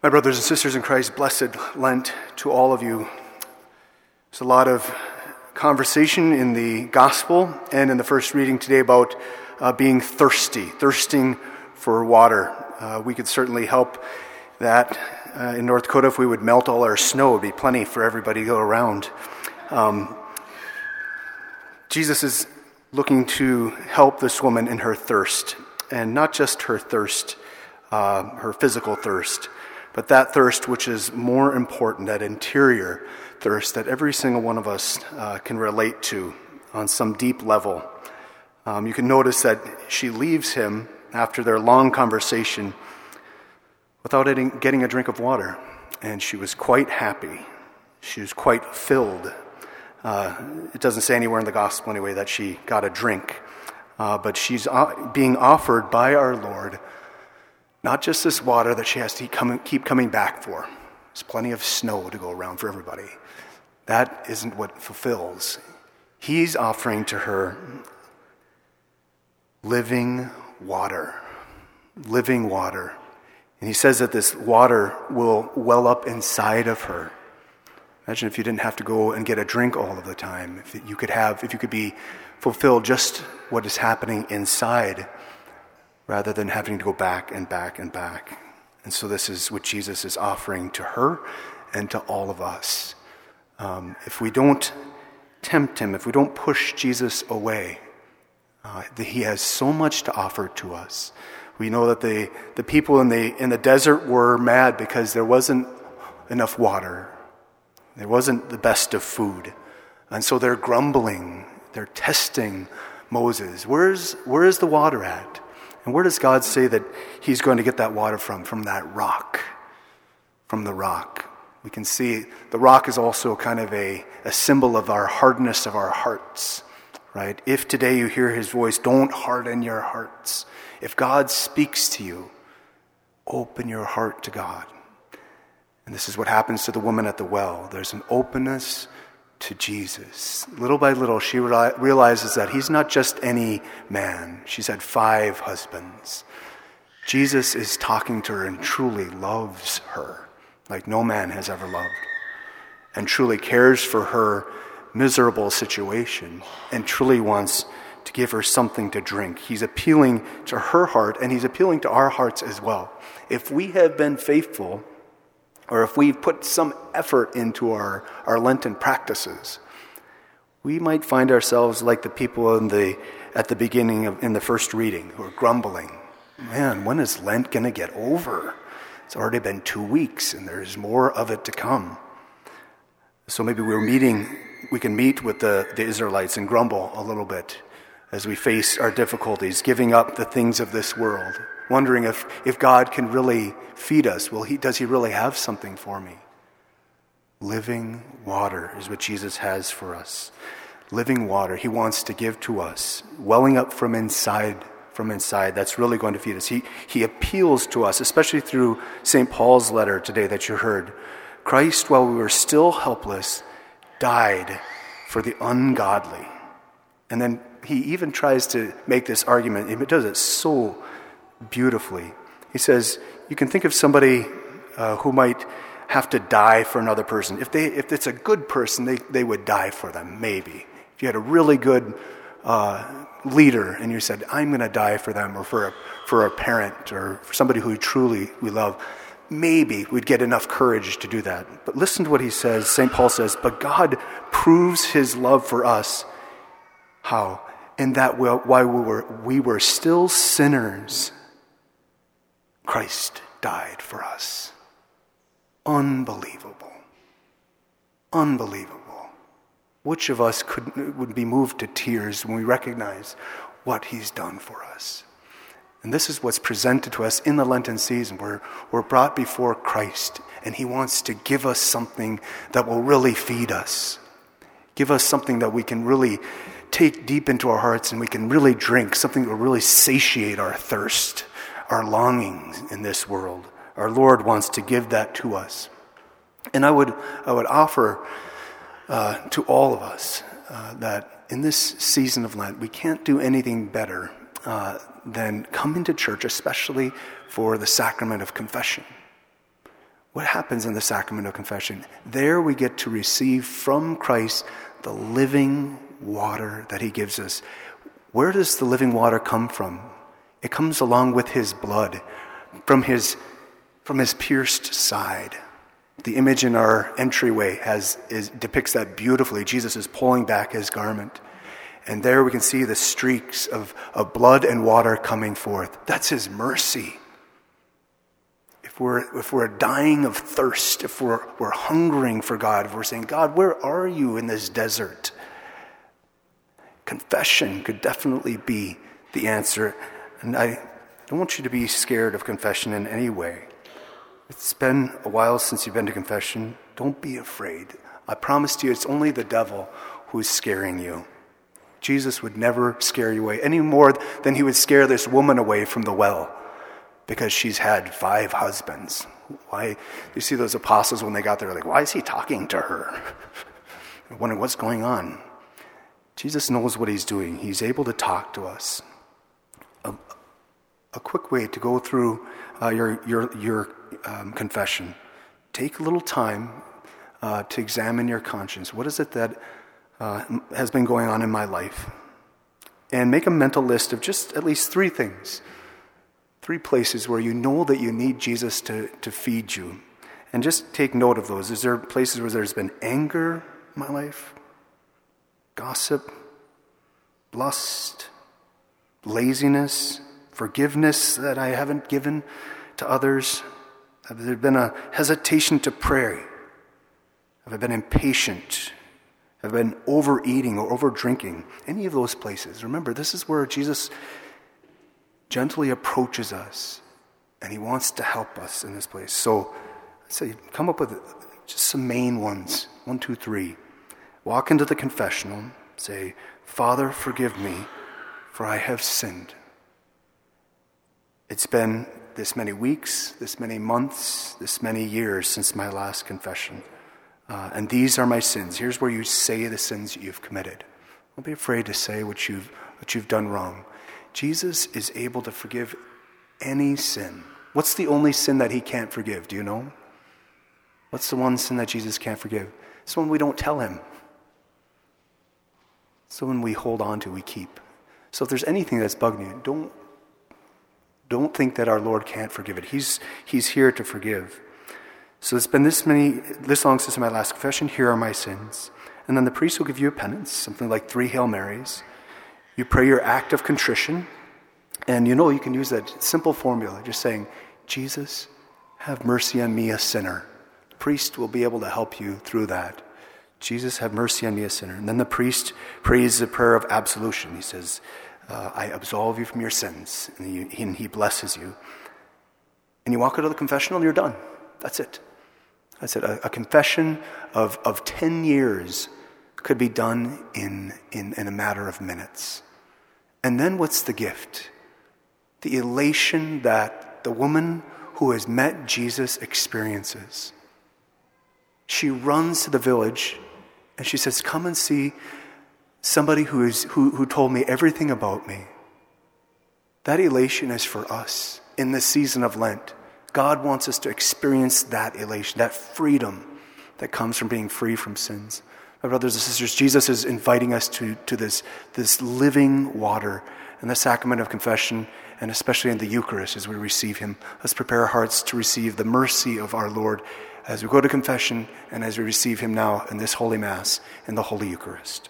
My brothers and sisters in Christ, blessed Lent to all of you. There's a lot of conversation in the gospel and in the first reading today about uh, being thirsty, thirsting for water. Uh, we could certainly help that uh, in North Dakota if we would melt all our snow. It would be plenty for everybody to go around. Um, Jesus is looking to help this woman in her thirst, and not just her thirst, uh, her physical thirst but that thirst, which is more important, that interior thirst that every single one of us uh, can relate to on some deep level. Um, you can notice that she leaves him after their long conversation without getting a drink of water. And she was quite happy. She was quite filled. Uh, it doesn't say anywhere in the gospel, anyway, that she got a drink. Uh, but she's uh, being offered by our Lord not just this water that she has to keep coming back for. There's plenty of snow to go around for everybody. That isn't what fulfills. He's offering to her living water. Living water. And he says that this water will well up inside of her. Imagine if you didn't have to go and get a drink all of the time. If you could have, if you could be fulfilled just what is happening inside rather than having to go back and back and back. And so, this is what Jesus is offering to her and to all of us. Um, if we don't tempt him, if we don't push Jesus away, uh, he has so much to offer to us. We know that the, the people in the, in the desert were mad because there wasn't enough water, there wasn't the best of food. And so they're grumbling, they're testing Moses. Where's, where's the water at? And where does God say that He's going to get that water from? From that rock. From the rock. We can see the rock is also kind of a, a symbol of our hardness of our hearts, right? If today you hear His voice, don't harden your hearts. If God speaks to you, open your heart to God. And this is what happens to the woman at the well. There's an openness to Jesus. Little by little, she realizes that he's not just any man. She's had five husbands. Jesus is talking to her and truly loves her like no man has ever loved, and truly cares for her miserable situation, and truly wants to give her something to drink. He's appealing to her heart, and he's appealing to our hearts as well. If we have been faithful, or if we've put some effort into our, our Lenten practices, we might find ourselves like the people in the, at the beginning of in the first reading who are grumbling. Man, when is Lent going to get over? It's already been two weeks and there's more of it to come. So maybe we're meeting, we can meet with the, the Israelites and grumble a little bit as we face our difficulties, giving up the things of this world wondering if, if God can really feed us. Well, he, does He really have something for me? Living water is what Jesus has for us. Living water He wants to give to us, welling up from inside. From inside, that's really going to feed us. He, he appeals to us, especially through St. Paul's letter today that you heard. Christ, while we were still helpless, died for the ungodly. And then he even tries to make this argument. He does it so beautifully. He says, You can think of somebody uh, who might have to die for another person. If, they, if it's a good person, they, they would die for them, maybe. If you had a really good uh, leader and you said, I'm going to die for them, or for a, for a parent, or for somebody who truly we love, maybe we'd get enough courage to do that. But listen to what he says. St. Paul says, But God proves his love for us. How? In that while we were, we were still sinners, Christ died for us. Unbelievable. Unbelievable. Which of us could, would be moved to tears when we recognize what he's done for us? And this is what's presented to us in the Lenten season. We're, we're brought before Christ, and he wants to give us something that will really feed us. Give us something that we can really take deep into our hearts and we can really drink, something that will really satiate our thirst our longings in this world. Our Lord wants to give that to us. And I would, I would offer uh, to all of us uh, that in this season of Lent, we can't do anything better uh, than come into church, especially for the sacrament of confession. what happens in the sacrament of confession? There we get to receive from Christ the living water that he gives us. Where does the living water come from? It comes along with his blood, from his, from his pierced side. The image in our entryway has, is, depicts that beautifully. Jesus is pulling back his garment. And there we can see the streaks of, of blood and water coming forth. That's his mercy. If we're, if we're dying of thirst, if we're, we're hungering for God, if we're saying, God, where are you in this desert? Confession could definitely be the answer. And I don't want you to be scared of confession in any way. It's been a while since you've been to confession. Don't be afraid. I promise to you, it's only the devil who's scaring you. Jesus would never scare you away any more than he would scare this woman away from the well because she's had five husbands. Why? You see those apostles when they got there, like, why is he talking to her? Wondering what's going on. Jesus knows what he's doing. He's able to talk to us. A, a quick way to go through uh, your, your, your um, confession take a little time uh, to examine your conscience. What is it that uh, has been going on in my life. And make a mental list of just at least three things, three places where you know that you need Jesus to, to feed you. And just take note of those. Is there places where there's been anger in my life? Gossip? Lust? Laziness? Forgiveness that I haven't given to others? Have there been a hesitation to pray? Have I been impatient have I been overeating or overdrinking? any of those places. Remember, this is where Jesus gently approaches us and he wants to help us in this place. So, I say, come up with just some main ones one, two, three. Walk into the confessional, say, Father, forgive me, for I have sinned. It's been this many weeks, this many months, this many years since my last confession. Uh, and these are my sins. Here's where you say the sins that you've committed. Don't be afraid to say what you've, what you've done wrong. Jesus is able to forgive any sin. What's the only sin that he can't forgive? Do you know? What's the one sin that Jesus can't forgive? It's the one we don't tell him. It's the one we hold on to, we keep. So if there's anything that's bugging you, don't, don't think that our Lord can't forgive it. He's, he's here to forgive. So it's been this many, this long since my last confession. Here are my sins. And then the priest will give you a penance, something like three Hail Marys. You pray your act of contrition. And you know, you can use that simple formula, just saying, Jesus, have mercy on me, a sinner. The priest will be able to help you through that. Jesus, have mercy on me, a sinner. And then the priest prays the prayer of absolution. He says, uh, I absolve you from your sins. And he, and he blesses you. And you walk out of the confessional and you're done. That's it. I said, a, a confession of, of 10 years could be done in, in, in a matter of minutes. And then what's the gift? The elation that the woman who has met Jesus experiences. She runs to the village and she says, Come and see somebody who, is, who, who told me everything about me. That elation is for us in this season of Lent. God wants us to experience that elation, that freedom that comes from being free from sins. My brothers and sisters, Jesus is inviting us to, to this, this living water in the sacrament of confession, and especially in the Eucharist as we receive Him. Let's prepare our hearts to receive the mercy of our Lord as we go to confession and as we receive Him now in this Holy Mass in the Holy Eucharist.